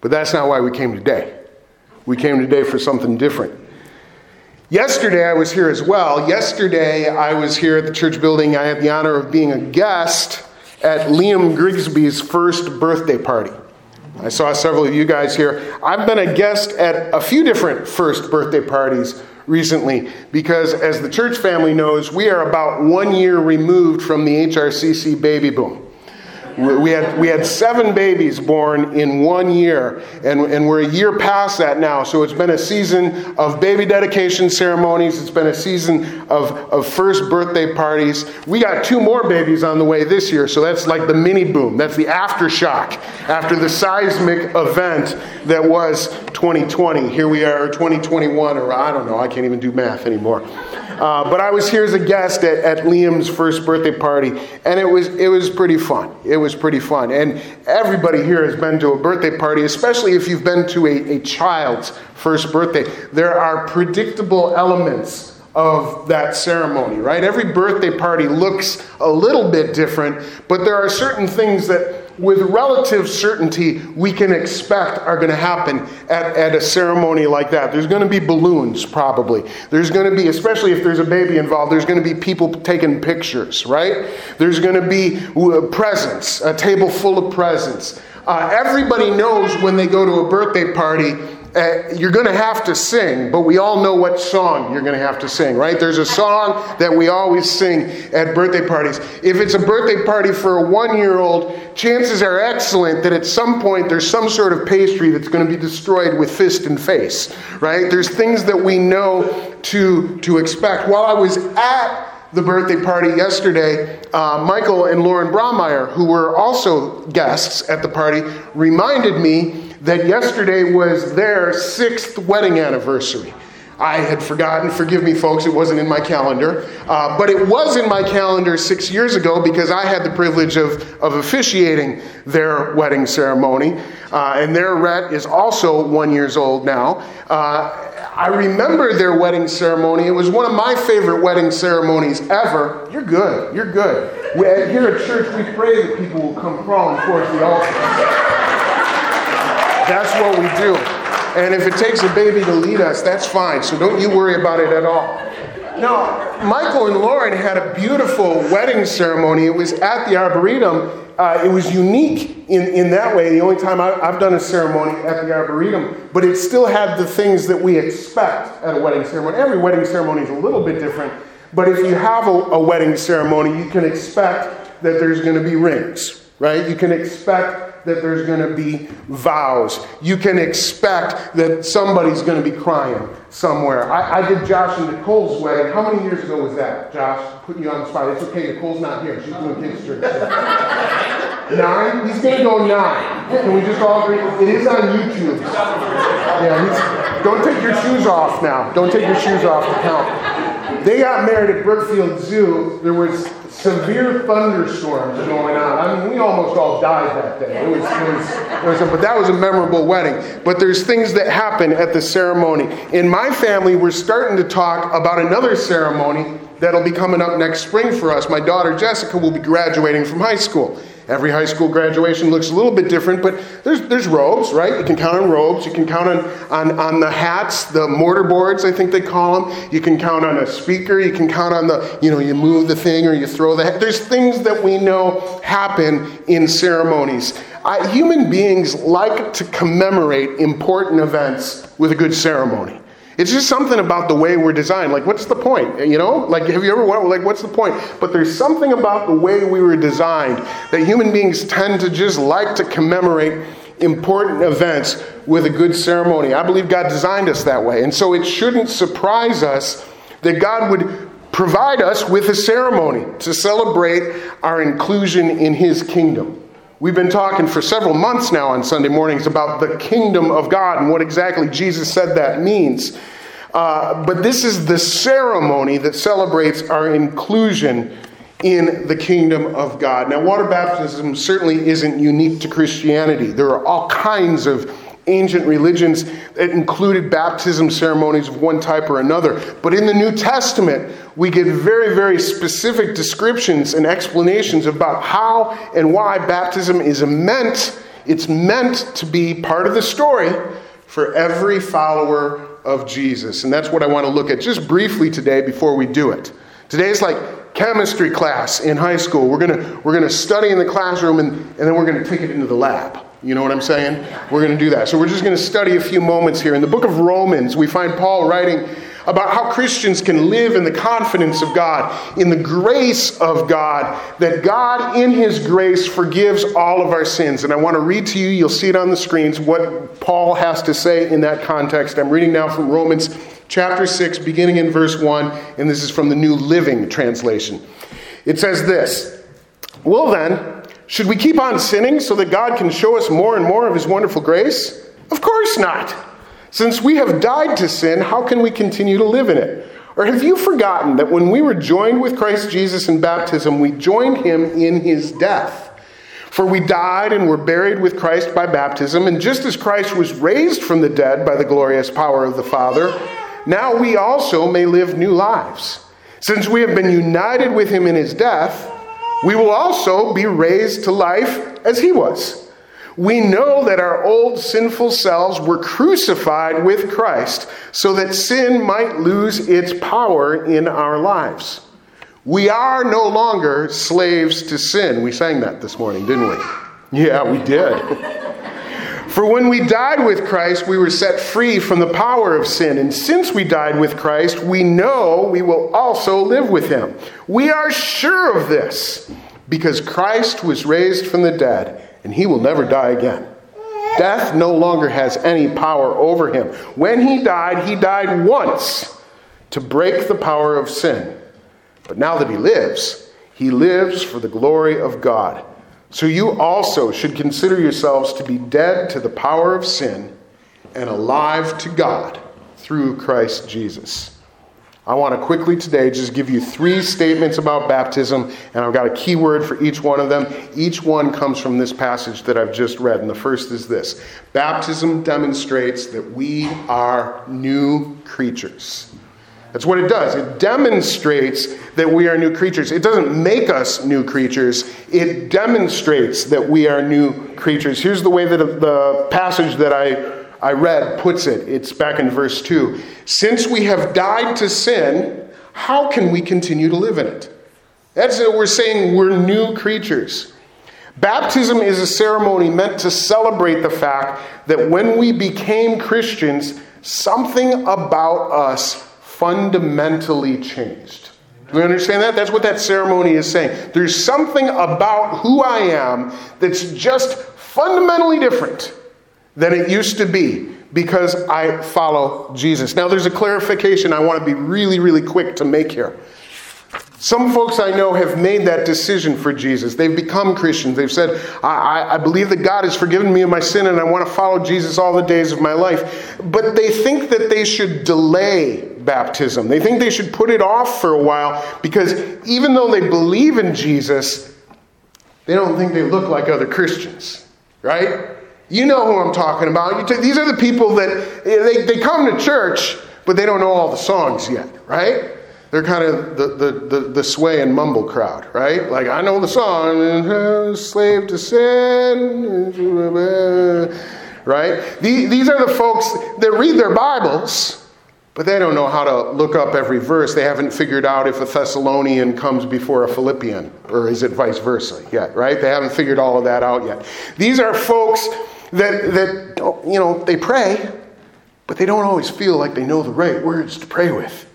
But that's not why we came today. We came today for something different. Yesterday, I was here as well. Yesterday, I was here at the church building. I had the honor of being a guest at Liam Grigsby's first birthday party. I saw several of you guys here. I've been a guest at a few different first birthday parties recently because, as the church family knows, we are about one year removed from the HRCC baby boom. We had, we had seven babies born in one year, and, and we're a year past that now. So it's been a season of baby dedication ceremonies, it's been a season of, of first birthday parties. We got two more babies on the way this year, so that's like the mini boom. That's the aftershock after the seismic event that was 2020. Here we are, 2021, or I don't know, I can't even do math anymore. Uh, but I was here as a guest at, at, Liam's first birthday party, and it was it was pretty fun. It was pretty fun, and everybody here has been to a birthday party, especially if you've been to a, a child's first birthday. There are predictable elements of that ceremony, right? Every birthday party looks a little bit different, but there are certain things that with relative certainty we can expect are going to happen at, at a ceremony like that. There's going to be balloons, probably. There's going to be, especially if there's a baby involved, there's going to be people taking pictures, right? There's going to be presents, a table full of presents. Uh, everybody knows when they go to a birthday party uh, you're going to have to sing, but we all know what song you're going to have to sing, right? There's a song that we always sing at birthday parties. If it's a birthday party for a one year old, chances are excellent that at some point there's some sort of pastry that's going to be destroyed with fist and face, right? There's things that we know to, to expect. While I was at the birthday party yesterday, uh, Michael and Lauren Braumeyer, who were also guests at the party, reminded me that yesterday was their sixth wedding anniversary. I had forgotten, forgive me, folks, it wasn't in my calendar. Uh, but it was in my calendar six years ago because I had the privilege of, of officiating their wedding ceremony. Uh, and their Rhett is also one years old now. Uh, I remember their wedding ceremony. It was one of my favorite wedding ceremonies ever. You're good. You're good. We, here at church, we pray that people will come crawling towards the altar. That's what we do. And if it takes a baby to lead us, that's fine. So don't you worry about it at all. Now, Michael and Lauren had a beautiful wedding ceremony. It was at the Arboretum. Uh, it was unique in, in that way. The only time I, have done a ceremony at the Arboretum, but it still had the things that we expect at a wedding ceremony. Every wedding ceremony is a little bit different, but if you have a, a wedding ceremony, you can expect that there's going to be rings, right? You can expect that there's going to be vows. You can expect that somebody's going to be crying somewhere. I, I, did Josh and Nicole's wedding. How many years ago was that, Josh? Putting you on the spot. It's okay. Nicole's not here. She's doing kids' church. nine? He's going to go nine. Can we just all agree? It is on YouTube. Yeah, don't take your shoes off now. Don't take your shoes off to count. They got married at Brookfield Zoo. There was severe thunderstorms going on. I mean, we almost all died that day. It was, it was, it was a, but that was a memorable wedding. But there's things that happen at the ceremony. In my family, we're starting to talk about another ceremony that'll be coming up next spring for us. My daughter Jessica will be graduating from high school. Every high school graduation looks a little bit different, but there's, there's robes, right? You can count on robes. You can count on, on, on the hats, the mortar boards, I think they call them. You can count on a speaker. You can count on the, you know, you move the thing or you throw the hat. There's things that we know happen in ceremonies. I, human beings like to commemorate important events with a good ceremony. It's just something about the way we're designed. Like, what's the point? You know? Like, have you ever wondered, like, what's the point? But there's something about the way we were designed that human beings tend to just like to commemorate important events with a good ceremony. I believe God designed us that way. And so it shouldn't surprise us that God would provide us with a ceremony to celebrate our inclusion in His kingdom. We've been talking for several months now on Sunday mornings about the kingdom of God and what exactly Jesus said that means. Uh, but this is the ceremony that celebrates our inclusion in the kingdom of God. Now, water baptism certainly isn't unique to Christianity. There are all kinds of ancient religions that included baptism ceremonies of one type or another. But in the New Testament, we get very, very specific descriptions and explanations about how and why baptism is meant It's meant to be part of the story for every follower of Jesus. And that's what I want to look at just briefly today before we do it. Today is like chemistry class in high school. We're going to, we're going to study in the classroom and, and then we're going to take it into the lab. You know what I'm saying? We're going to do that. So we're just going to study a few moments here. In the book of Romans, we find Paul writing about how Christians can live in the confidence of God, in the grace of God, that God, in His grace, forgives all of our sins. And I want to read to you, you'll see it on the screens, what Paul has to say in that context. I'm reading now from Romans chapter 6, beginning in verse 1, and this is from the New Living Translation. It says this Well, then, should we keep on sinning so that God can show us more and more of His wonderful grace? Of course not. Since we have died to sin, how can we continue to live in it? Or have you forgotten that when we were joined with Christ Jesus in baptism, we joined him in his death? For we died and were buried with Christ by baptism, and just as Christ was raised from the dead by the glorious power of the Father, now we also may live new lives. Since we have been united with him in his death, we will also be raised to life as he was we know that our old sinful selves were crucified with Christ so that sin might lose its power in our lives. We are no longer slaves to sin. We sang that this morning, didn't we? Yeah, we did. For when we died with Christ, we were set free from the power of sin. And since we died with Christ, we know we will also live with him. We are sure of this because Christ was raised from the dead and he will never die again. Death no longer has any power over him. When he died, he died once to break the power of sin. But now that he lives, he lives for the glory of God. So you also should consider yourselves to be dead to the power of sin and alive to God through Christ Jesus. I want to quickly today just give you three statements about baptism, and I've got a key word for each one of them. Each one comes from this passage that I've just read, and the first is this Baptism demonstrates that we are new creatures. That's what it does. It demonstrates that we are new creatures. It doesn't make us new creatures, it demonstrates that we are new creatures. Here's the way that the passage that I I read puts it. It's back in verse 2. Since we have died to sin, how can we continue to live in it? That's it. We're saying we're new creatures. Baptism is a ceremony meant to celebrate the fact that when we became Christians, something about us fundamentally changed. Do we understand that? That's what that ceremony is saying. There's something about who I am that's just fundamentally different than it used to be because I follow Jesus. Now, there's a clarification I want to be really, really quick to make here. Some folks I know have made that decision for Jesus. They've become Christians. They've said, I, I, believe that God has forgiven me of my sin and I want to follow Jesus all the days of my life. But they think that they should delay baptism. They think they should put it off for a while because even though they believe in Jesus, they don't think they look like other Christians, right? You know who I'm talking about. these are the people that eh, they, they come to church, but they don't know all the songs yet, right? They're kind of the, the, the, the sway and mumble crowd, right? Like, I know the song, Slave to Sin, right? These are the folks that read their Bibles, but they don't know how to look up every verse. They haven't figured out if a Thessalonian comes before a Philippian, or is it vice versa yet, right? They haven't figured all of that out yet. These are folks that, that you know, they pray, but they don't always feel like they know the right words to pray with.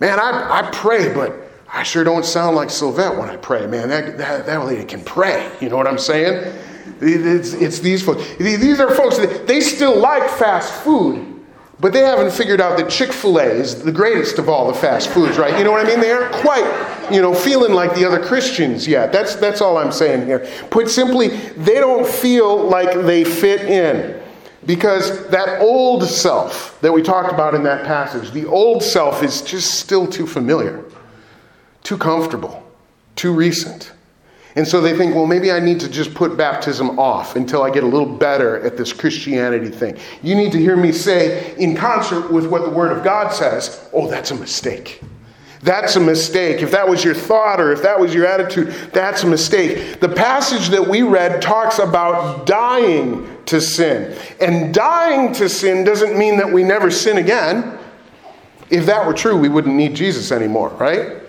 Man, I, I pray, but I sure don't sound like Sylvette when I pray. Man, that, that, that lady can pray. You know what I'm saying? It's, it's these folks. These are folks that they still like fast food, but they haven't figured out that Chick fil A is the greatest of all the fast foods, right? You know what I mean? They aren't quite, you know, feeling like the other Christians yet. That's, that's all I'm saying here. Put simply, they don't feel like they fit in. Because that old self that we talked about in that passage, the old self is just still too familiar, too comfortable, too recent. And so they think, well, maybe I need to just put baptism off until I get a little better at this Christianity thing. You need to hear me say, in concert with what the Word of God says, oh, that's a mistake. that's a mistake. If that was your thought or if that was your attitude, that's a mistake. The passage that we read talks about dying to sin. And dying to sin doesn't mean that we never sin again. If that were true, we wouldn't need Jesus anymore, right?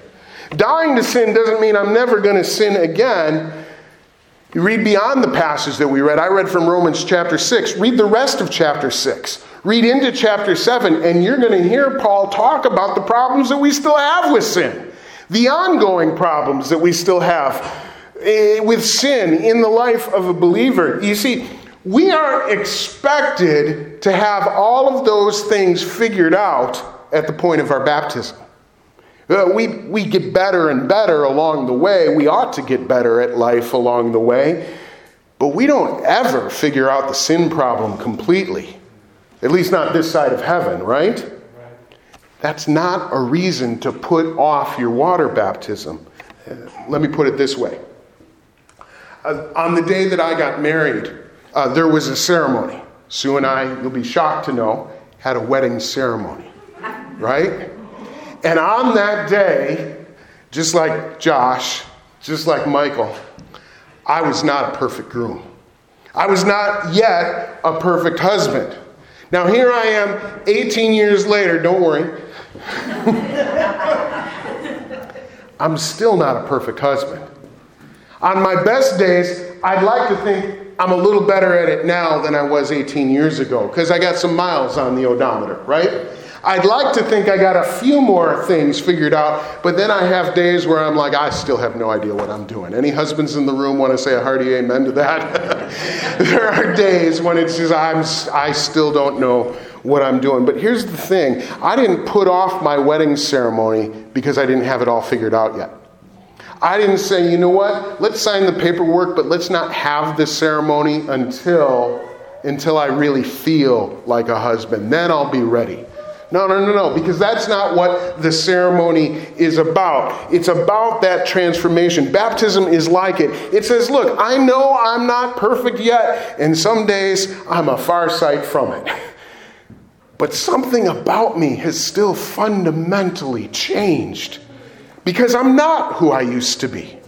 Dying to sin doesn't mean I'm never going to sin again. You read beyond the passage that we read. I read from Romans chapter 6. Read the rest of chapter 6. Read into chapter 7, and you're going to hear Paul talk about the problems that we still have with sin, the ongoing problems that we still have eh, with sin in the life of a believer. You see, we are expected to have all of those things figured out at the point of our baptism. Uh, we, we get better and better along the way. We ought to get better at life along the way. But we don't ever figure out the sin problem completely. At least not this side of heaven, right? That's not a reason to put off your water baptism. Uh, let me put it this way. Uh, on the day that I got married, uh, there was a ceremony. Sue and I, you'll be shocked to know, had a wedding ceremony, right? And on that day, just like Josh, just like Michael, I was not a perfect groom. I was not yet a perfect husband. Now, here I am 18 years later, don't worry. I'm still not a perfect husband. On my best days, I'd like to think I'm a little better at it now than I was 18 years ago because I got some miles on the odometer, right? I'd like to think I got a few more things figured out, but then I have days where I'm like, I still have no idea what I'm doing. Any husbands in the room want to say a hearty amen to that? there are days when it's just, I'm, I still don't know what I'm doing. But here's the thing I didn't put off my wedding ceremony because I didn't have it all figured out yet. I didn't say, you know what, let's sign the paperwork, but let's not have the ceremony until until I really feel like a husband. Then I'll be ready. No, no, no, no, because that's not what the ceremony is about. It's about that transformation. Baptism is like it. It says, Look, I know I'm not perfect yet, and some days I'm a far sight from it. But something about me has still fundamentally changed because I'm not who I used to be.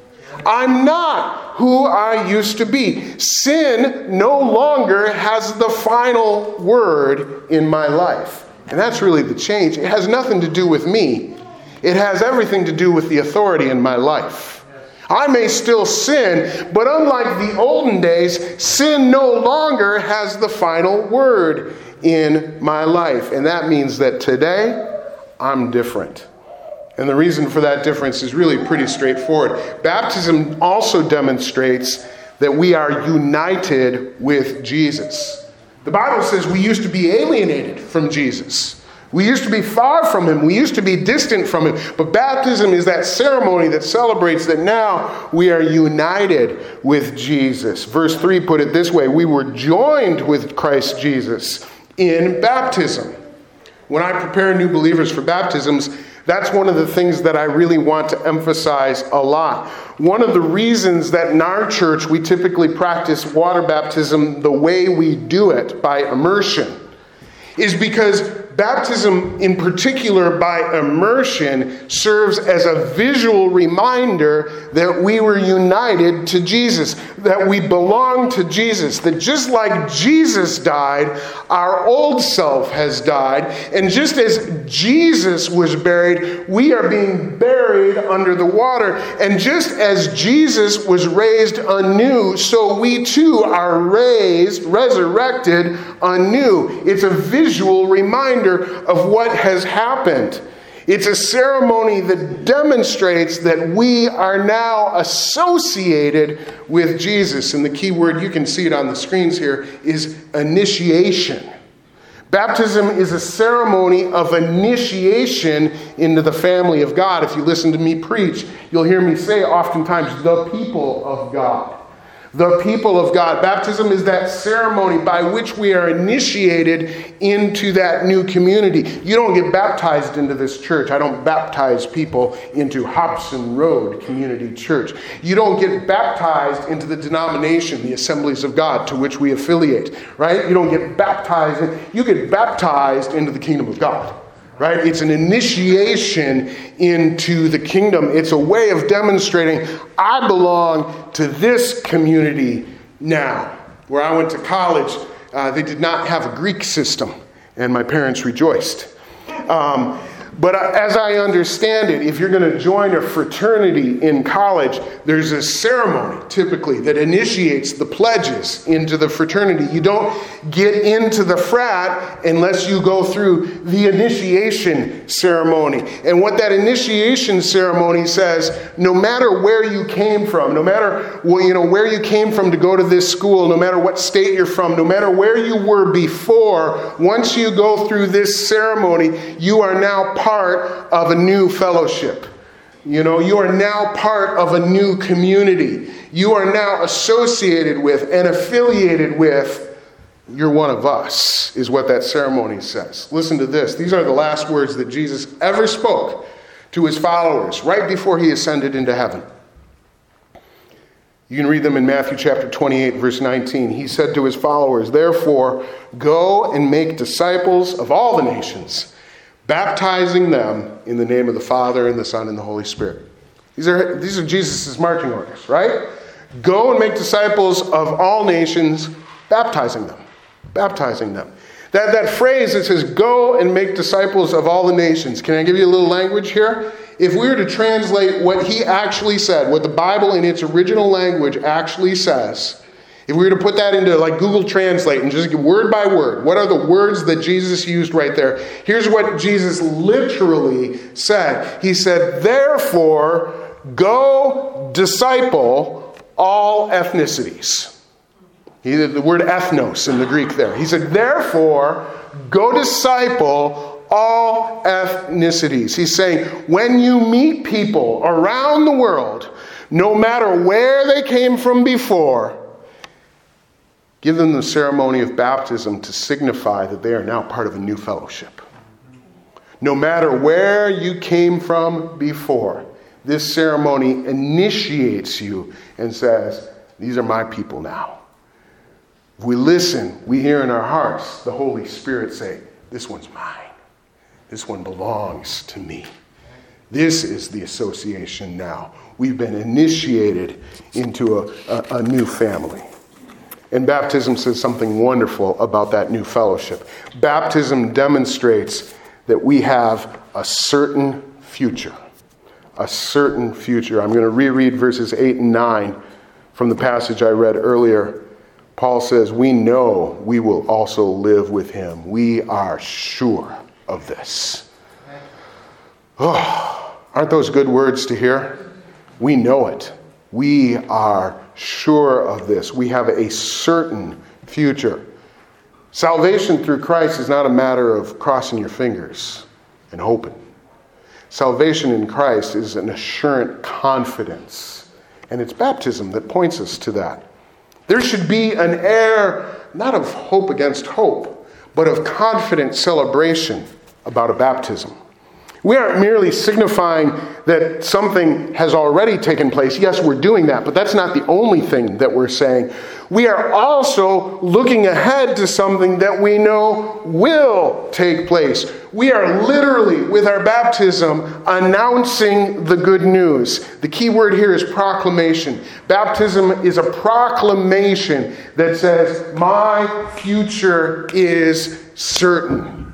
I'm not who I used to be. Sin no longer has the final word in my life. And that's really the change. It has nothing to do with me, it has everything to do with the authority in my life. I may still sin, but unlike the olden days, sin no longer has the final word in my life. And that means that today, I'm different. And the reason for that difference is really pretty straightforward. Baptism also demonstrates that we are united with Jesus. The Bible says we used to be alienated from Jesus. We used to be far from him. We used to be distant from him. But baptism is that ceremony that celebrates that now we are united with Jesus. Verse 3 put it this way We were joined with Christ Jesus in baptism. When I prepare new believers for baptisms, that's one of the things that I really want to emphasize a lot. One of the reasons that in our church we typically practice water baptism the way we do it by immersion is because baptism, in particular by immersion, serves as a visual reminder that we were united to Jesus, that we belong to Jesus, that just like Jesus died, our old self has died, and just as Jesus was buried, we are being buried under the water, and just as Jesus was raised anew, so we too are raised, resurrected anew. It's a visual reminder reminder of what has happened. It's a ceremony that demonstrates that we are now associated with Jesus. And the key word, you can see it on the screens here, is initiation. Baptism is a ceremony of initiation into the family of God. If you listen to me preach, you'll hear me say oftentimes, the people of God the people of God. Baptism is that ceremony by which we are initiated into that new community. You don't get baptized into this church. I don't baptize people into Hobson Road Community Church. You don't get baptized into the denomination, the Assemblies of God, to which we affiliate, right? You don't get baptized. You get baptized into the kingdom of God. Right? It's an initiation into the kingdom. It's a way of demonstrating I belong to this community now. Where I went to college, uh, they did not have a Greek system, and my parents rejoiced. Um, but as I understand it, if you're going to join a fraternity in college, there's a ceremony typically that initiates the pledges into the fraternity. You don't get into the frat unless you go through the initiation ceremony. And what that initiation ceremony says, no matter where you came from, no matter well, you know where you came from to go to this school, no matter what state you're from, no matter where you were before, once you go through this ceremony, you are now part of a new fellowship. You know, you are now part of a new community. You are now associated with and affiliated with. You're one of us, is what that ceremony says. Listen to this. These are the last words that Jesus ever spoke to his followers right before he ascended into heaven. You can read them in Matthew chapter 28, verse 19. He said to his followers, Therefore, go and make disciples of all the nations baptizing them in the name of the Father and the Son and the Holy Spirit. These are, these are Jesus' marching orders, right? Go and make disciples of all nations, baptizing them. Baptizing them. That, that phrase that says, go and make disciples of all the nations. Can I give you a little language here? If we were to translate what he actually said, what the Bible in its original language actually says, if we were to put that into like Google Translate and just word by word, what are the words that Jesus used right there? Here's what Jesus literally said. He said, Therefore, go disciple all ethnicities. He did the word ethnos in the Greek there. He said, Therefore, go disciple all ethnicities. He's saying, when you meet people around the world, no matter where they came from before, Give them the ceremony of baptism to signify that they are now part of a new fellowship. No matter where you came from before, this ceremony initiates you and says, These are my people now. If we listen, we hear in our hearts the Holy Spirit say, This one's mine. This one belongs to me. This is the association now. We've been initiated into a, a, a new family. And baptism says something wonderful about that new fellowship. Baptism demonstrates that we have a certain future. A certain future. I'm going to reread verses 8 and 9 from the passage I read earlier. Paul says, We know we will also live with him. We are sure of this. Oh, aren't those good words to hear? We know it. We are sure of this. We have a certain future. Salvation through Christ is not a matter of crossing your fingers and hoping. Salvation in Christ is an assurant confidence, and it's baptism that points us to that. There should be an air not of hope against hope, but of confident celebration about a baptism. We aren't merely signifying that something has already taken place. Yes, we're doing that, but that's not the only thing that we're saying. We are also looking ahead to something that we know will take place. We are literally, with our baptism, announcing the good news. The key word here is proclamation. Baptism is a proclamation that says, My future is certain.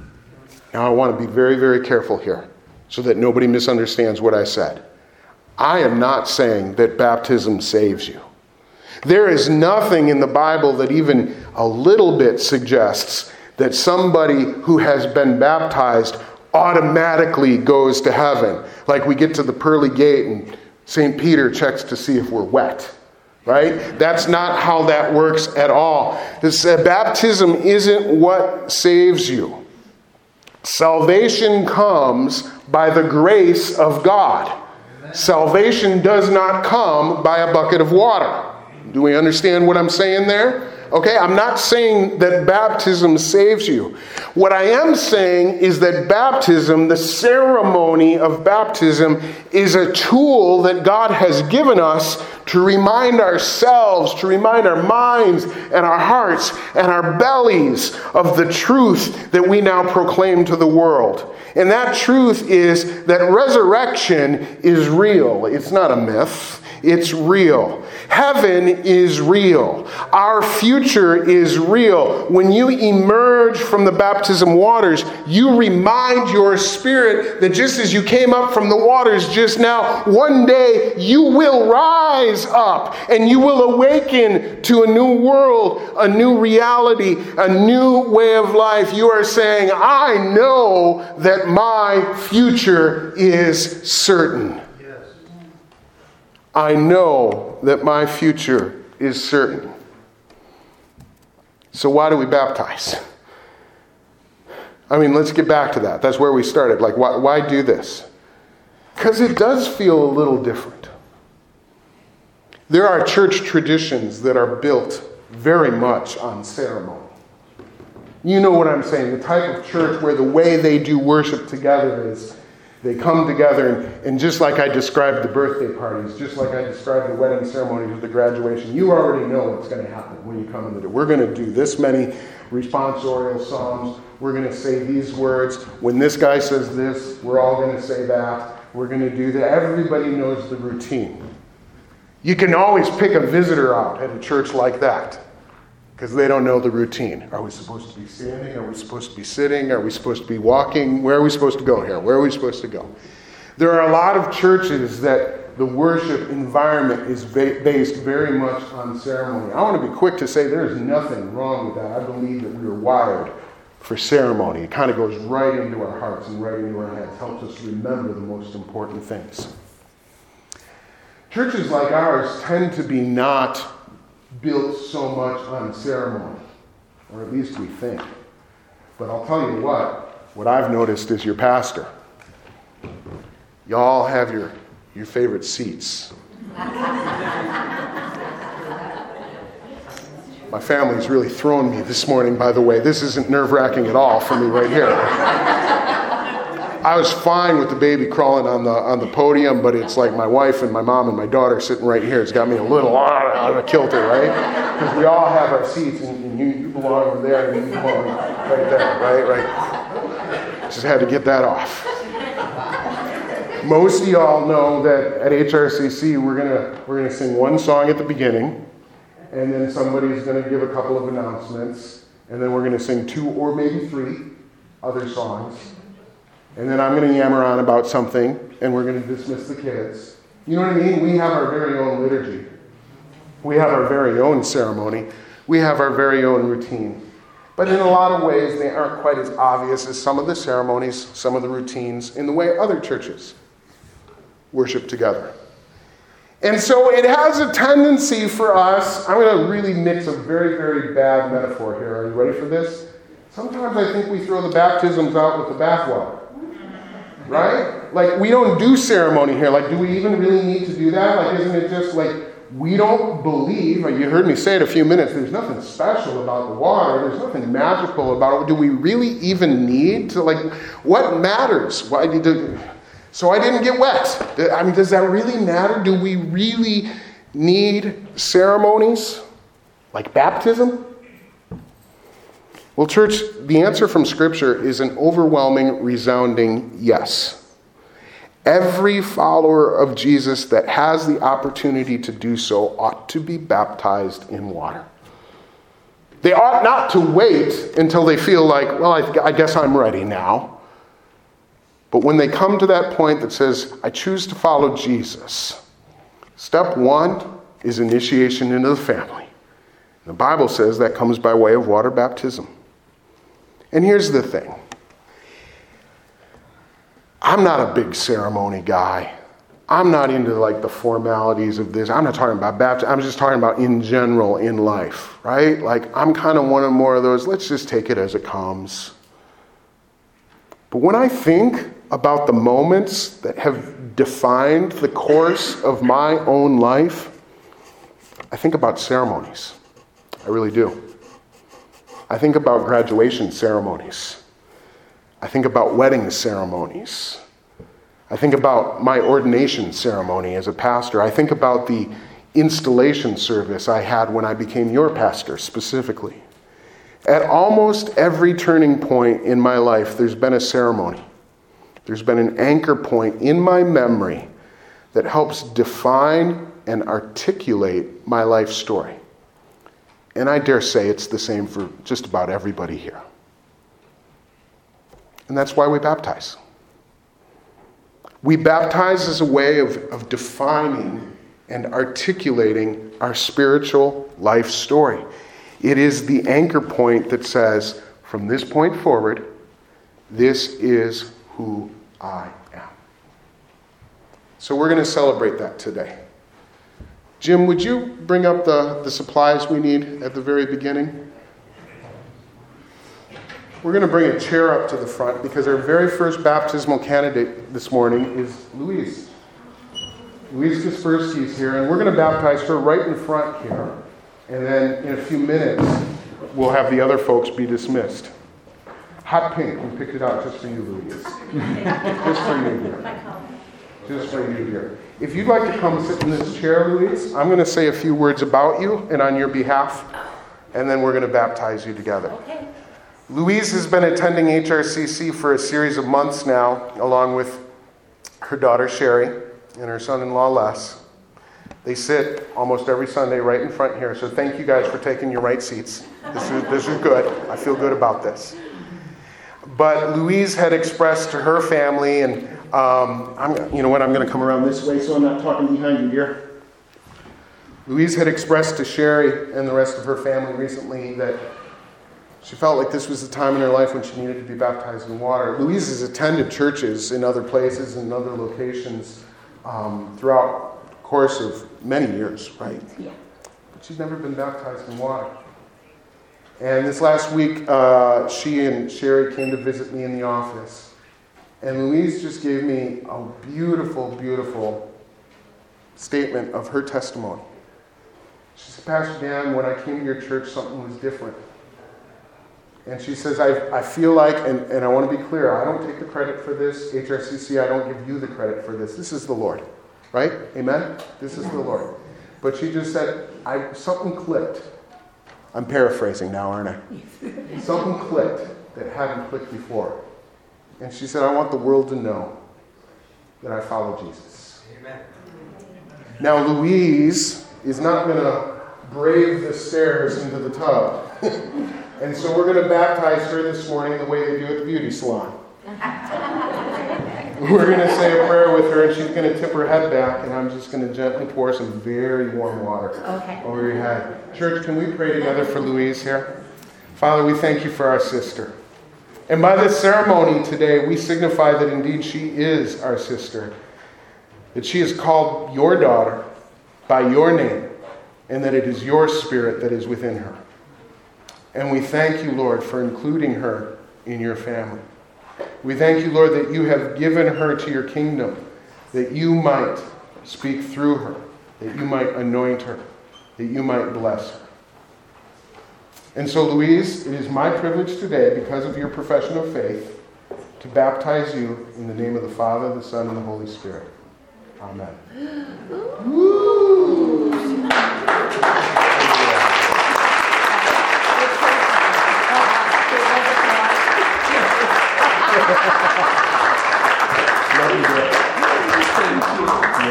Now, I want to be very, very careful here so that nobody misunderstands what I said. I am not saying that baptism saves you. There is nothing in the Bible that even a little bit suggests that somebody who has been baptized automatically goes to heaven. Like we get to the pearly gate and St. Peter checks to see if we're wet. Right? That's not how that works at all. This, uh, baptism isn't what saves you. Salvation comes by the grace of God. Salvation does not come by a bucket of water. Do we understand what I'm saying there? Okay? I'm not saying that baptism saves you. What I am saying is that baptism, the ceremony of baptism, is a tool that God has given us to remind ourselves, to remind our minds and our hearts and our bellies of the truth that we now proclaim to the world. And that truth is that resurrection is real. It's not a myth. It's real. Heaven is real. Our future is real. When you emerge from the baptism waters, you remind your spirit that just as you came up from the waters just now, one day you will rise up and you will awaken to a new world, a new reality, a new way of life. You are saying, I know that my future is certain. I know that my future is certain. So, why do we baptize? I mean, let's get back to that. That's where we started. Like, why, why do this? Because it does feel a little different. There are church traditions that are built very much on ceremony. You know what I'm saying. The type of church where the way they do worship together is they come together, and, and, just like I described the birthday parties, just like I described the wedding ceremonies with the graduation, you already know what's going to happen when you come into it. We're going to do this many responsorial psalms. We're going to say these words. When this guy says this, we're all going to say that. We're going to do that. Everybody knows the routine. You can always pick a visitor out at a church like that because they don't know the routine. Are we supposed to be standing? Are we supposed to be sitting? Are we supposed to be walking? Where are we supposed to go here? Where are we supposed to go? There are a lot of churches that the worship environment is based very much on ceremony. I want to be quick to say there's nothing wrong with that. I believe that we are wired for ceremony. It kind of goes right into our hearts and right into our heads, helps us remember the most important things. Churches like ours tend to be not built so much on ceremony, or at least we think. But I'll tell you what, what I've noticed is your pastor. Y'all have your, your favorite seats. My family's really thrown me this morning, by the way. This isn't nerve wracking at all for me right here. I was fine with the baby crawling on the on the podium, but it's like my wife and my mom and my daughter sitting right here. It's got me a little out of kilter, right? Because we all have our seats, and, and you, you belong over there, and you belong right there, right, right. Just had to get that off. Most of y'all know that at HRCC we're gonna we're gonna sing one song at the beginning, and then somebody's gonna give a couple of announcements, and then we're gonna sing two or maybe three other songs and then I'm going to yammer on about something, and we're going to dismiss the kids. You know what I mean? We have our very own liturgy. We have our very own ceremony. We have our very own routine. But in a lot of ways, they aren't quite as obvious as some of the ceremonies, some of the routines, in the way other churches worship together. And so it has a tendency for us, I'm going to really mix a very, very bad metaphor here. Are you ready for this? Sometimes I think we throw the baptisms out with the bathwater right? Like, we don't do ceremony here. Like, do we even really need to do that? Like, isn't it just like we don't believe? You heard me say it a few minutes. There's nothing special about the water. There's nothing magical about it. Do we really even need to? Like, what matters? Why did? So I didn't get wet. I mean, does that really matter? Do we really need ceremonies like baptism? Well, church, the answer from Scripture is an overwhelming, resounding yes. Every follower of Jesus that has the opportunity to do so ought to be baptized in water. They ought not to wait until they feel like, well, I, guess I'm ready now. But when they come to that point that says, I choose to follow Jesus, step one is initiation into the family. The Bible says that comes by way of water baptism. And here's the thing I'm not a big ceremony guy. I'm not into like the formalities of this. I'm not talking about baptism. I'm just talking about in general in life, right? Like I'm kind of one of more of those, let's just take it as it comes. But when I think about the moments that have defined the course of my own life, I think about ceremonies. I really do. I think about graduation ceremonies. I think about wedding ceremonies. I think about my ordination ceremony as a pastor. I think about the installation service I had when I became your pastor specifically. At almost every turning point in my life, there's been a ceremony. There's been an anchor point in my memory that helps define and articulate my life story. And I dare say it's the same for just about everybody here. And that's why we baptize. We baptize as a way of, of defining and articulating our spiritual life story. It is the anchor point that says, from this point forward, this is who I am. So we're going to celebrate that today. Jim, would you bring up the, the supplies we need at the very beginning? We're going to bring a chair up to the front because our very first baptismal candidate this morning is Louise. Louise Kaspersky is here, and we're going to baptize her right in front here. And then in a few minutes, we'll have the other folks be dismissed. Hot pink, we picked it out just for you, Louise. just for you here. Just for you here. If you'd like to come sit in this chair, Louise, I'm going to say a few words about you and on your behalf, and then we're going to baptize you together. Okay. Louise has been attending HRCC for a series of months now, along with her daughter Sherry and her son in law Les. They sit almost every Sunday right in front here, so thank you guys for taking your right seats. This is, this is good. I feel good about this. But Louise had expressed to her family, and um, I'm, you know what, I'm going to come around this way so I'm not talking behind you here. Louise had expressed to Sherry and the rest of her family recently that she felt like this was the time in her life when she needed to be baptized in water. Louise has attended churches in other places and other locations um, throughout the course of many years, right? Yeah. But she's never been baptized in water. And this last week, uh, she and Sherry came to visit me in the office. And Louise just gave me a beautiful, beautiful statement of her testimony. She said, Pastor Dan, when I came to your church, something was different. And she says, I, I feel like, and, and I want to be clear, I don't take the credit for this. HRCC, I don't give you the credit for this. This is the Lord. Right? Amen? This is the Lord. But she just said, I, something clicked. I'm paraphrasing now, aren't I? something clicked that hadn't clicked before. And she said, I want the world to know that I follow Jesus. Amen. Now, Louise is not going to brave the stairs into the tub. And so we're going to baptize her this morning the way they do at the beauty salon. we're going to say a prayer with her, and she's going to tip her head back, and I'm just going to gently pour some very warm water okay. over your head. Church, can we pray together for Louise here? Father, we thank you for our sister. And by this ceremony today, we signify that indeed she is our sister, that she is called your daughter by your name, and that it is your spirit that is within her. And we thank you, Lord, for including her in your family. We thank you, Lord, that you have given her to your kingdom, that you might speak through her, that you might anoint her, that you might bless her. And so, Louise, it is my privilege today, because of your profession of faith, to baptize you in the name of the Father, the Son, and the Holy Spirit. Amen.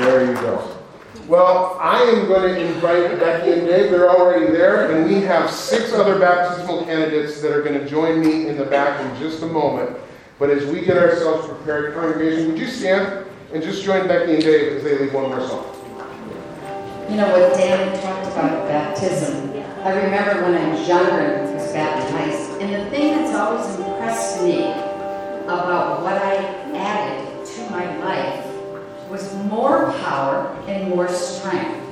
there you go. Well, I am going to invite Becky and Dave. They're already there, and we have six other baptismal candidates that are going to join me in the back in just a moment. But as we get ourselves prepared, congregation, would you stand and just join Becky and Dave as they lead one more song? You know what Dan talked about baptism. I remember when I was younger and was baptized, and the thing that's always impressed me about what I added to my life was more power and more strength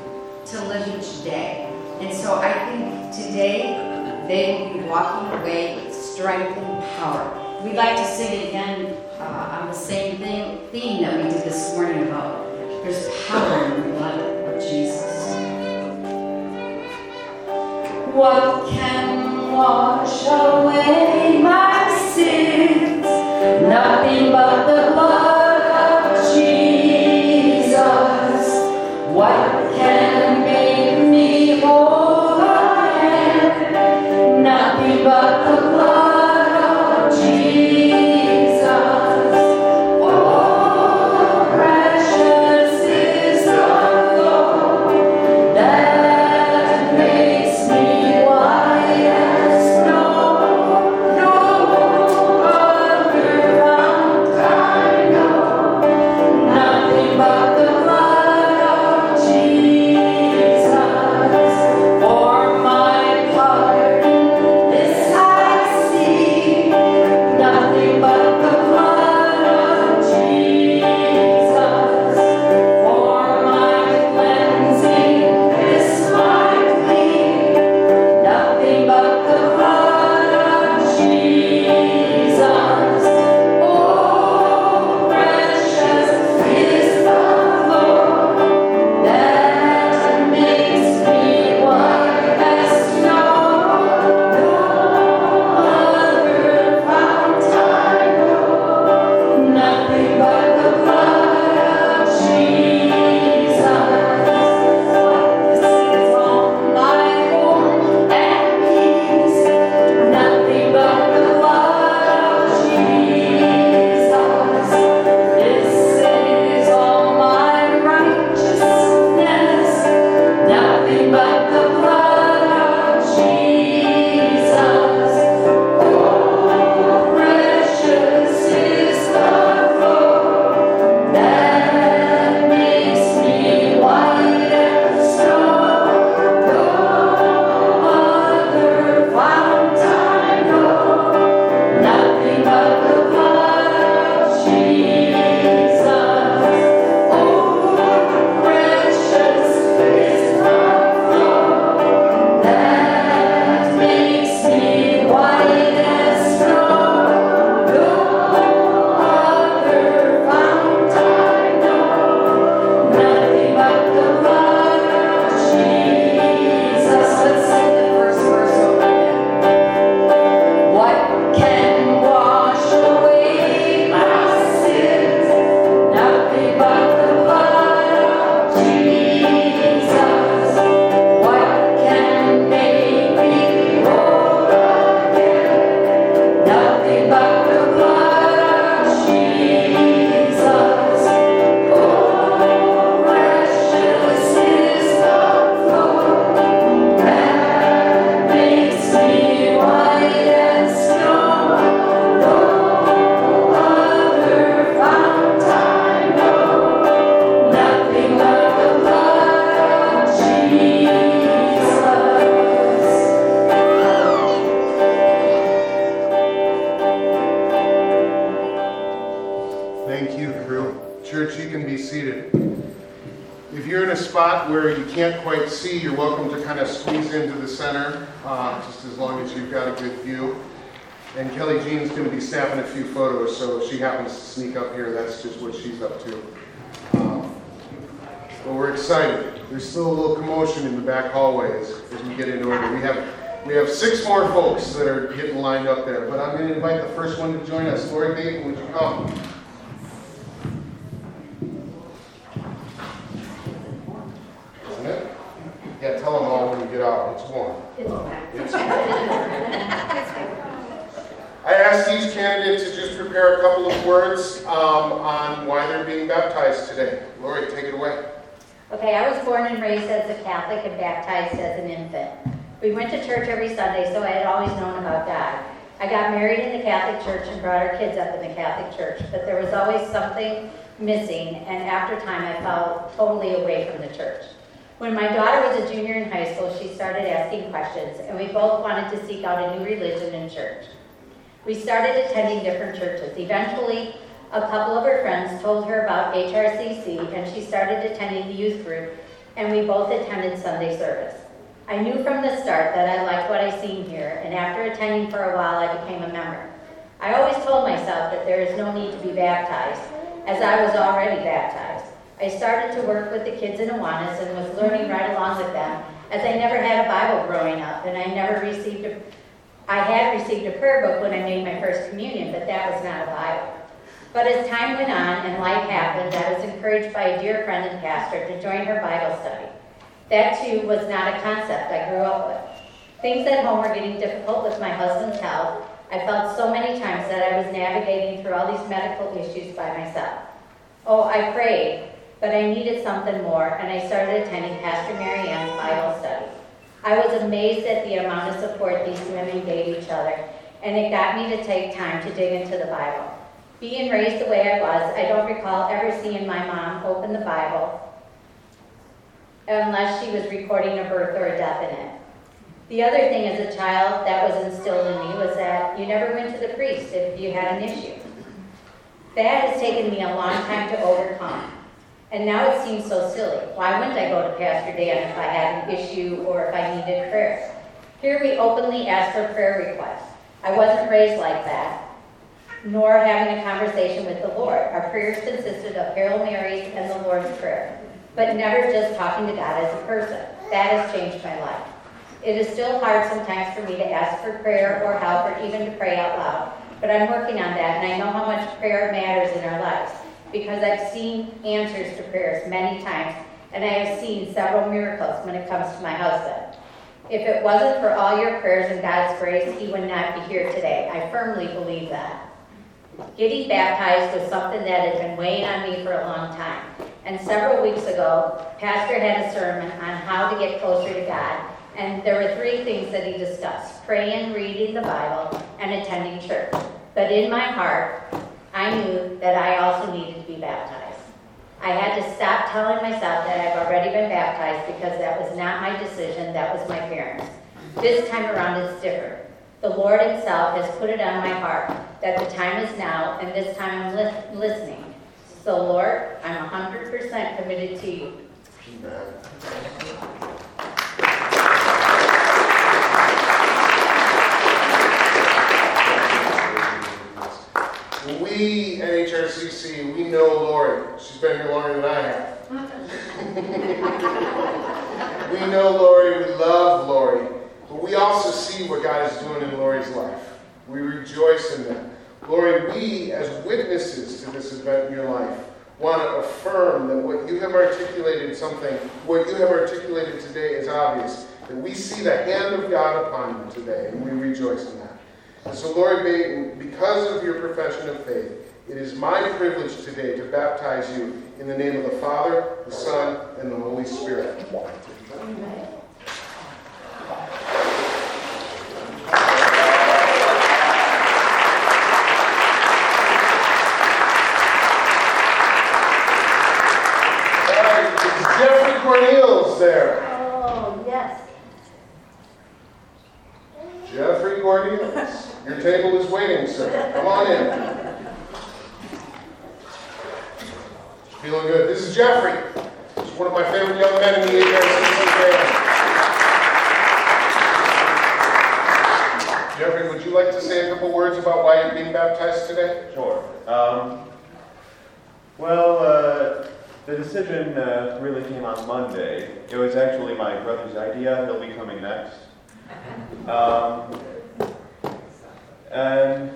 to live each day. And so I think today they will be walking away with strength and power. We'd like to sing again uh, on the same thing, theme that we did this morning about there's power in the blood of Jesus. What can wash away my sins? Nothing Yeah, tell them all when you get out. It's warm. It's I asked each candidate to just prepare a couple of words um, on why they're being baptized today. Lori, take it away. Okay, I was born and raised as a Catholic and baptized as an infant. We went to church every Sunday, so I had always known about God. I got married in the Catholic Church and brought our kids up in the Catholic Church, but there was always something missing, and after time I felt totally away from the church. When my daughter was a junior in high school, she started asking questions, and we both wanted to seek out a new religion and church. We started attending different churches. Eventually, a couple of her friends told her about HRCC, and she started attending the youth group, and we both attended Sunday service. I knew from the start that I liked what I seen here, and after attending for a while, I became a member. I always told myself that there is no need to be baptized, as I was already baptized. I started to work with the kids in Awanas and was learning right along with them as I never had a Bible growing up, and I never received a, I had received a prayer book when I made my first communion, but that was not a Bible. But as time went on and life happened, I was encouraged by a dear friend and pastor to join her Bible study. That too was not a concept I grew up with. Things at home were getting difficult with my husband's health. I felt so many times that I was navigating through all these medical issues by myself. Oh, I prayed, but I needed something more, and I started attending Pastor Mary Ann's Bible study. I was amazed at the amount of support these women gave each other, and it got me to take time to dig into the Bible. Being raised the way I was, I don't recall ever seeing my mom open the Bible unless she was recording a birth or a death in it. The other thing as a child that was instilled in me was that you never went to the priest if you had an issue. That has taken me a long time to overcome. And now it seems so silly. Why wouldn't I go to Pastor Dan if I had an issue or if I needed prayer? Here we openly ask for prayer requests. I wasn't raised like that, nor having a conversation with the Lord. Our prayers consisted of Hail Marys and the Lord's Prayer, but never just talking to God as a person. That has changed my life. It is still hard sometimes for me to ask for prayer or help or even to pray out loud, but I'm working on that and I know how much prayer matters in our lives because I've seen answers to prayers many times and I have seen several miracles when it comes to my husband. If it wasn't for all your prayers and God's grace, he would not be here today. I firmly believe that. Getting baptized was something that had been weighing on me for a long time. And several weeks ago, Pastor had a sermon on how to get closer to God. And there were three things that he discussed praying, reading the Bible, and attending church. But in my heart, I knew that I also needed to be baptized. I had to stop telling myself that I've already been baptized because that was not my decision, that was my parents'. This time around, it's different. The Lord Himself has put it on my heart that the time is now, and this time I'm lis- listening. So, Lord, I'm 100% committed to you. We at HRCC, we know Lori. She's been here longer than I have. we know Lori, we love Lori, but we also see what God is doing in Lori's life. We rejoice in that. Lori, we as witnesses to this event in your life want to affirm that what you have articulated something, what you have articulated today is obvious, that we see the hand of God upon you today, and we rejoice in that. And so, Lord, may, because of your profession of faith, it is my privilege today to baptize you in the name of the Father, the Son, and the Holy Spirit. All right, is Jeffrey Cornelius there? Oh, yes. Jeffrey Cornelius, your table is waiting, sir. Come on in. Feeling good. This is Jeffrey. He's one of my favorite young men in the HRCC band. Jeffrey, would you like to say a couple words about why you're being baptized today? Sure. Um, well, uh, the decision uh, really came on Monday. It was actually my brother's idea. He'll be coming next. Um, and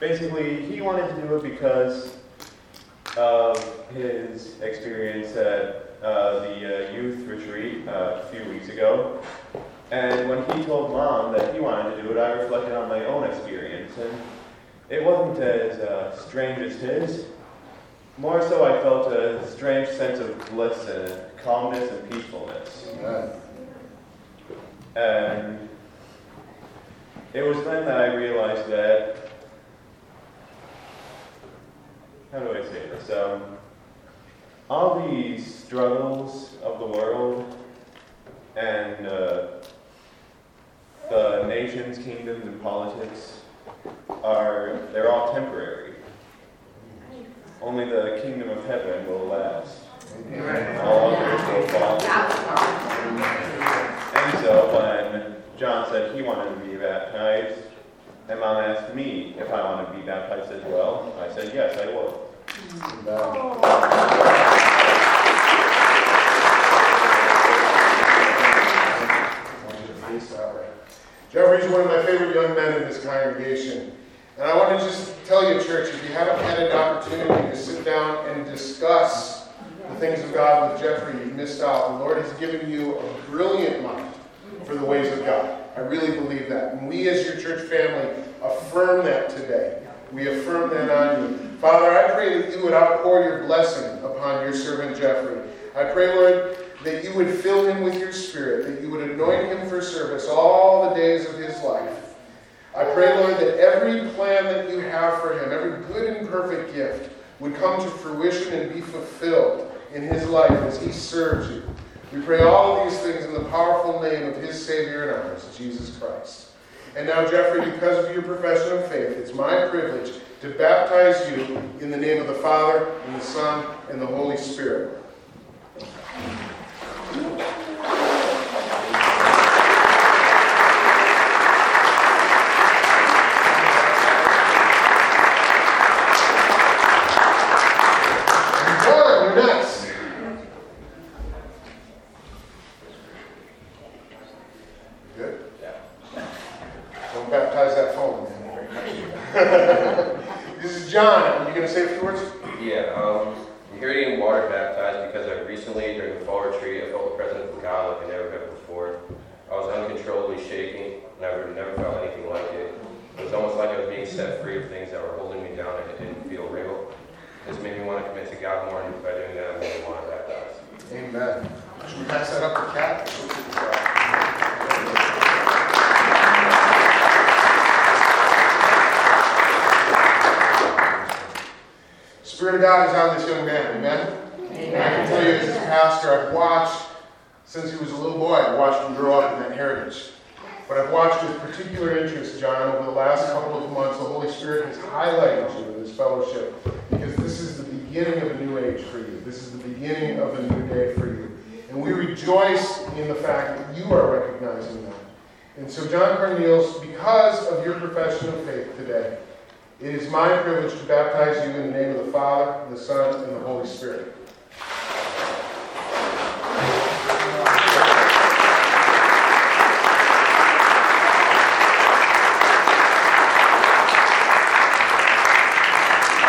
basically, he wanted to do it because of his experience at uh, the uh, youth retreat uh, a few weeks ago. And when he told mom that he wanted to do it, I reflected on my own experience. And it wasn't as uh, strange as his. More so, I felt a strange sense of bliss and calmness and peacefulness. And it was then that I realized that. How do I say this? Um, all these struggles of the world and uh, the nations, kingdoms, and politics are they're all temporary. Only the kingdom of heaven will last. All others will fall. And so when John said he wanted to be baptized, and mom asked me if I wanted to be baptized as well, I said yes, I would. Jeffrey's one of my favorite young men in this congregation. And I want to just tell you, church, if you haven't had an opportunity to sit down and discuss the things of God with Jeffrey, you've missed out. The Lord has given you a brilliant mind for the ways of God. I really believe that. And we as your church family affirm that today. We affirm that on you. Father, I pray that you would outpour your blessing upon your servant Jeffrey. I pray, Lord, that you would fill him with your spirit, that you would anoint him for service all the days of his life. I pray, Lord, that every plan that you have for him, every good and perfect gift, would come to fruition and be fulfilled in his life as he serves you. We pray all these things in the powerful name of his Savior and ours, Jesus Christ. And now, Jeffrey, because of your profession of faith, it's my privilege to baptize you in the name of the Father, and the Son, and the Holy Spirit. John, you're next. Good? Don't baptize that phone, man. This is John. Are you going to say a few words? Yeah, um, I'm here getting water baptized because I recently, during the fall retreat, I felt the presence of God like I never have before. I was uncontrollably shaking, and I would never felt anything like it. It was almost like I was being set free of things that were holding me down and it didn't feel real. This made me want to commit to God more, and by doing that, I'm getting water baptized. Amen. Should we pass that up to Kat? Spirit of God is on this young man, amen? And I can tell you as his pastor, I've watched, since he was a little boy, I've watched him grow up in that heritage. But I've watched with particular interest, John, over the last couple of months, the Holy Spirit has highlighted you in this fellowship because this is the beginning of a new age for you. This is the beginning of a new day for you. And we rejoice in the fact that you are recognizing that. And so, John Cornelius, because of your profession of faith today, it is my privilege to baptize you in the name of the Father, the Son, and the Holy Spirit.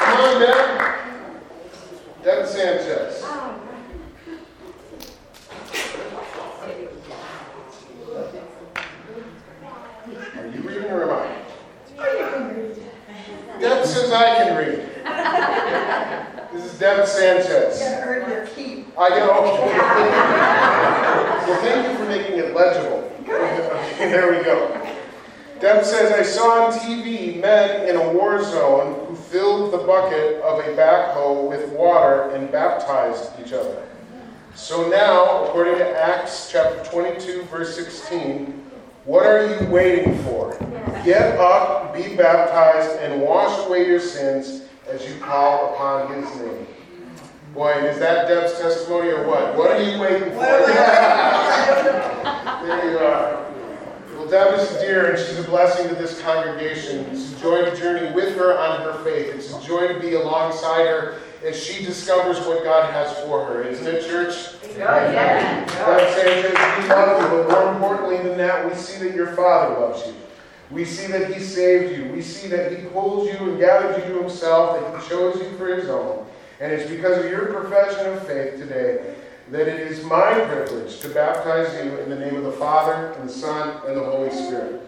Come on, Deb. Deb Sanchez. Are you reading or am I? Deb says I can read. This is Deb Sanchez. earn your keep. I get okay. well, thank you for making it legible. Okay, there we go. Deb says, I saw on TV men in a war zone who filled the bucket of a backhoe with water and baptized each other. So now, according to Acts chapter 22, verse 16, what are you waiting for? Get up, be baptized, and wash away your sins as you call upon his name. Boy, is that Deb's testimony or what? What are you waiting for? there you are. Well, Deb is dear and she's a blessing to this congregation. It's a joy to journey with her on her faith. It's a joy to be alongside her as she discovers what God has for her. Isn't it, church? Oh, yeah. God Sanchez, we love you, but more importantly than that, we see that your Father loves you. We see that He saved you. We see that He pulled you and gathered you to Himself, that He chose you for His own. And it's because of your profession of faith today that it is my privilege to baptize you in the name of the Father, and the Son, and the Holy Spirit.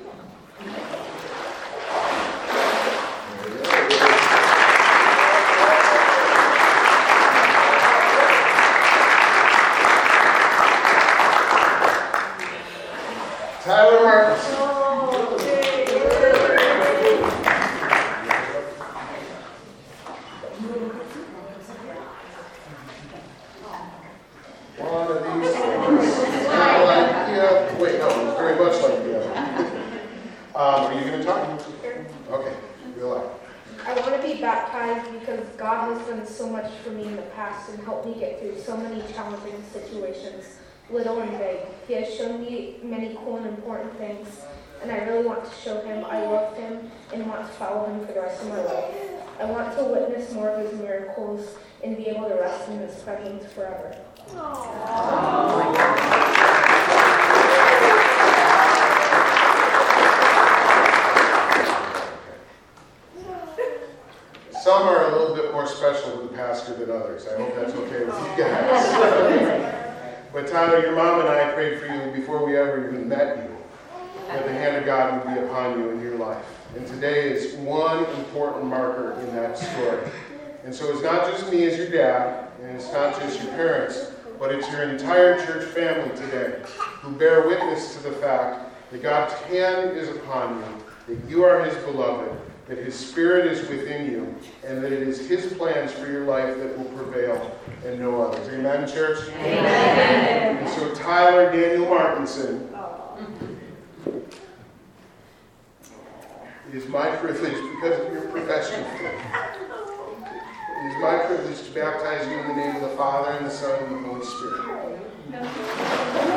important things, and I really want to show him I love him and want to follow him for the rest of my life. I want to witness more of his miracles and be able to rest in his presence forever. Some are a little bit more special to the pastor than others. I hope that's okay with you guys. but Tyler, your mom and I prayed for you before we ever even met you that the hand of God would be upon you in your life. And today is one important marker in that story. And so it's not just me as your dad, and it's not just your parents, but it's your entire church family today who bear witness to the fact that God's hand is upon you, that you are His beloved, that His Spirit is within you, and that it is His plans for your life that will prevail and no others. Amen, church? Amen. And so Tyler Daniel Martinson, it is my privilege because of your profession. It is my privilege to baptize you in the name of the Father and the Son and the Holy Spirit.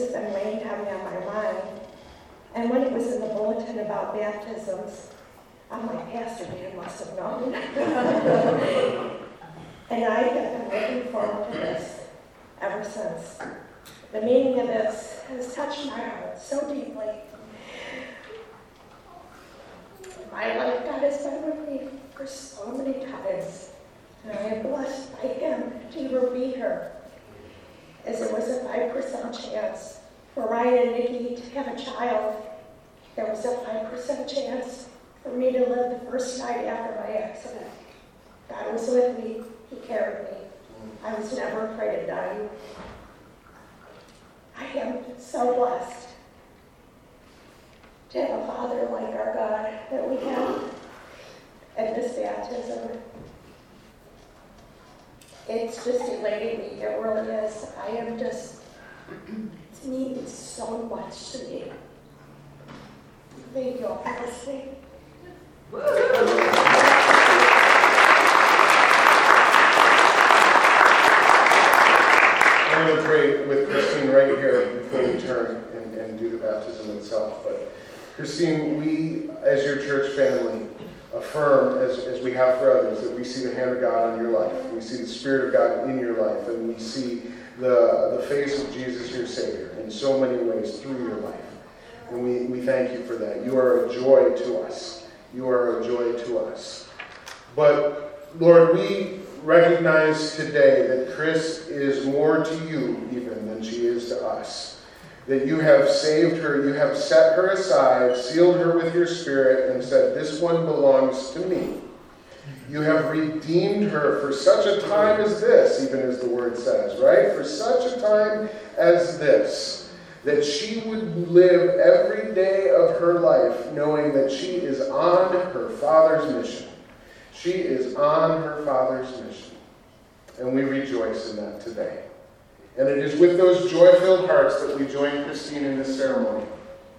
And has been weighing heavy on my mind. And when it was in the bulletin about baptisms, I'm like, Pastor Dan must have known. and I have been looking forward to this ever since. The meaning of this has touched my heart so deeply. My life, God has been with me for so many times, and I am blessed by Him to be here. As it was a 5% chance for Ryan and Nikki to have a child, there was a 5% chance for me to live the first night after my accident. God was with me, He carried me. I was never afraid of dying. I am so blessed to have a father like our God that we have at this baptism. It's just elating me, it really is. I am just, it means so much to me. Thank you all for listening. I'm going to pray with Christine right here before we turn and, and do the baptism itself. But Christine, we, as your church family, affirm, as, as we have for others, that we see the hand of God on your life. We see the Spirit of God in your life, and we see the, the face of Jesus, your Savior, in so many ways through your life. And we, we thank you for that. You are a joy to us. You are a joy to us. But, Lord, we recognize today that Chris is more to you even than she is to us. That you have saved her, you have set her aside, sealed her with your spirit, and said, This one belongs to me. You have redeemed her for such a time as this, even as the word says, right? For such a time as this, that she would live every day of her life knowing that she is on her Father's mission. She is on her Father's mission. And we rejoice in that today. And it is with those joy filled hearts that we join Christine in this ceremony.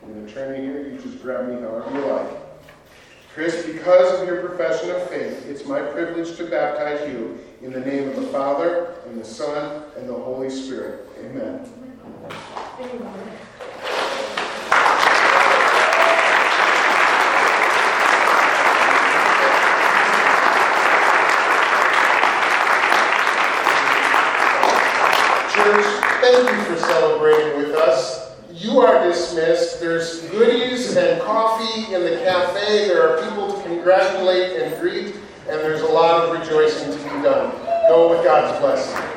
I'm going to turn you here. You just grab me however you like. Chris, because of your profession of faith, it's my privilege to baptize you in the name of the Father, and the Son, and the Holy Spirit. Amen. Amen. you are dismissed. There's goodies and coffee in the cafe. There are people to congratulate and greet, and there's a lot of rejoicing to be done. Go with God's blessing.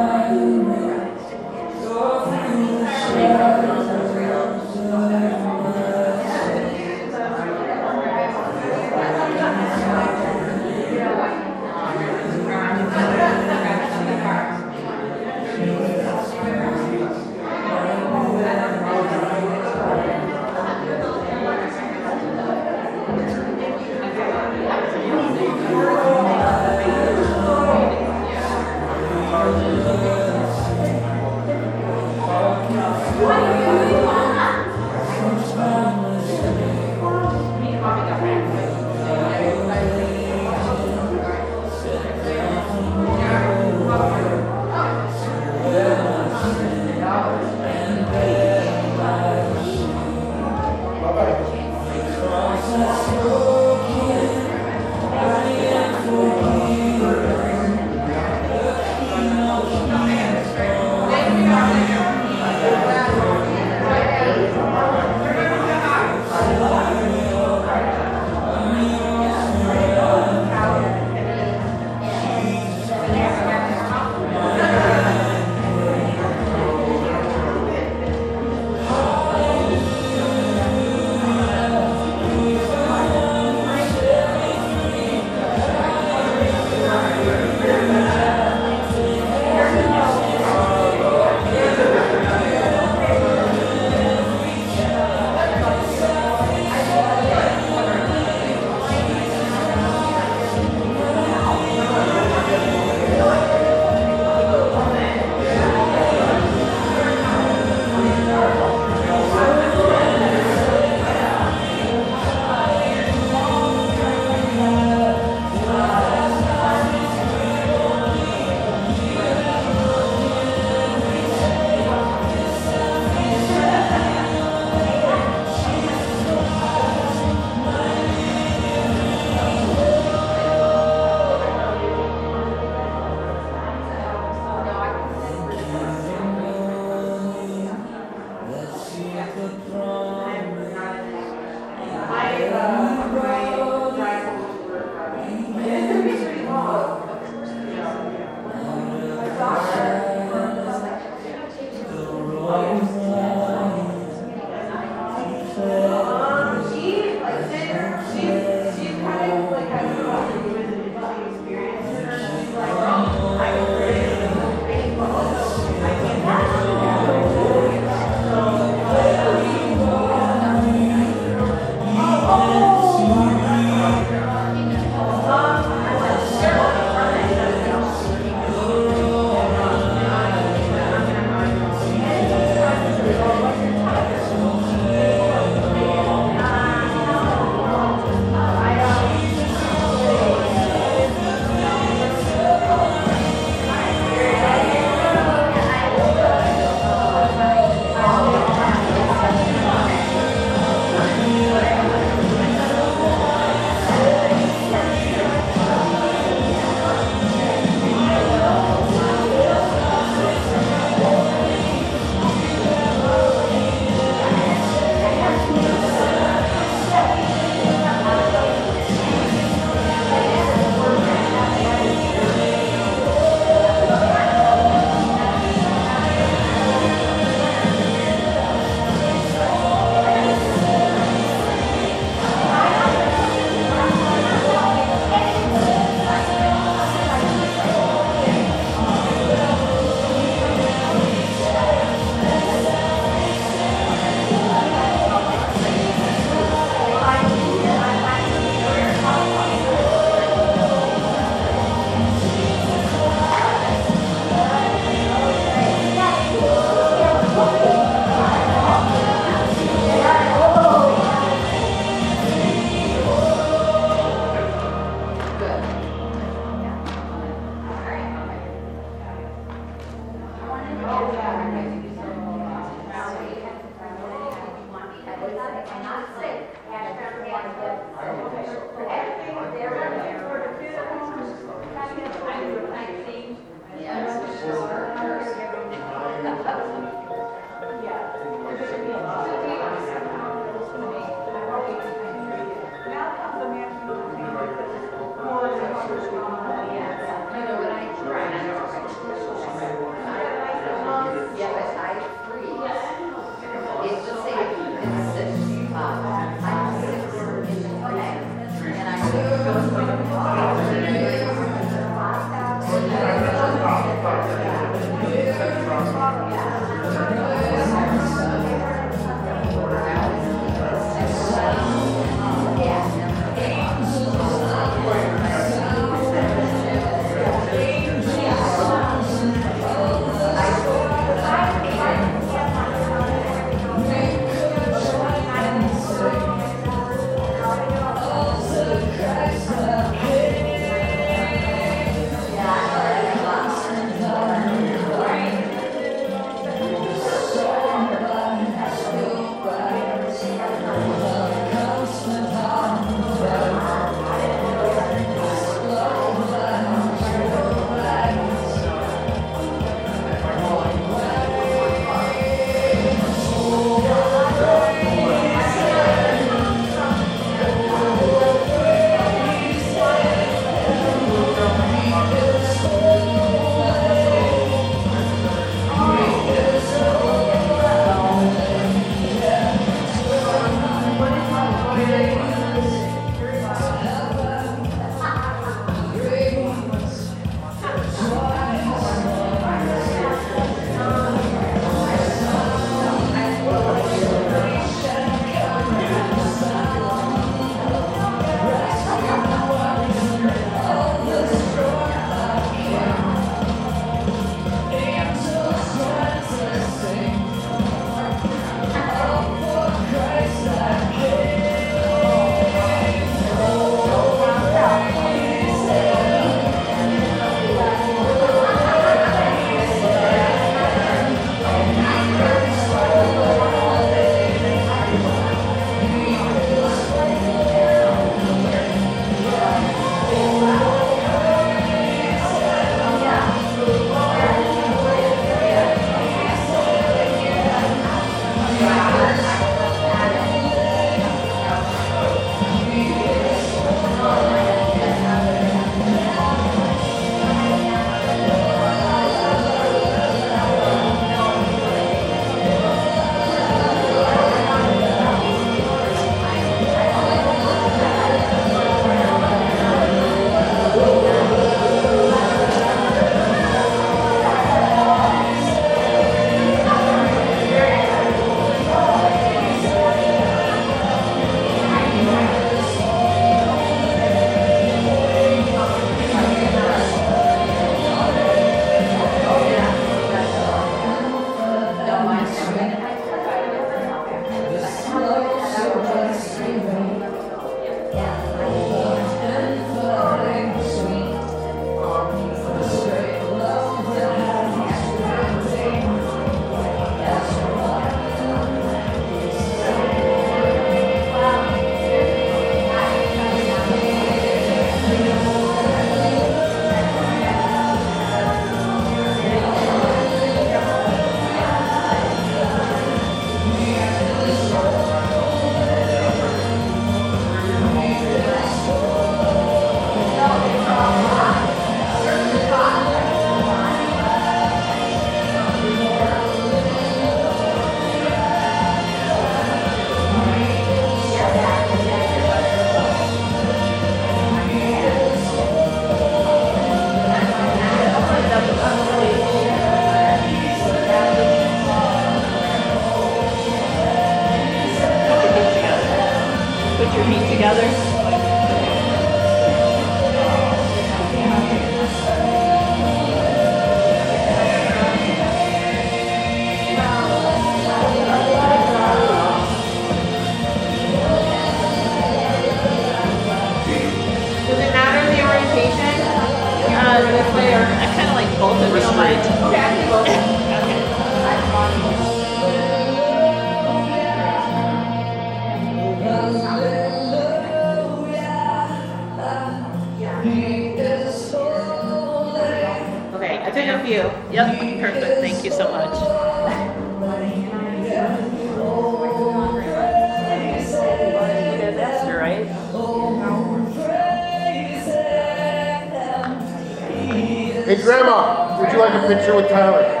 Grandma, would you like a picture with Tyler?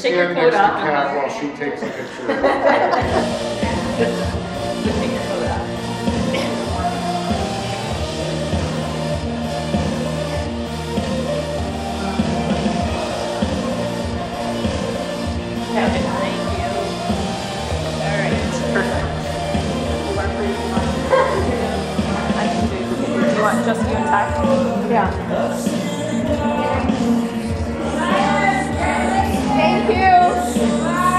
Take your stand coat next to off. cat while she takes a picture. I can do, do you want just you and Ty? Yeah. Deus.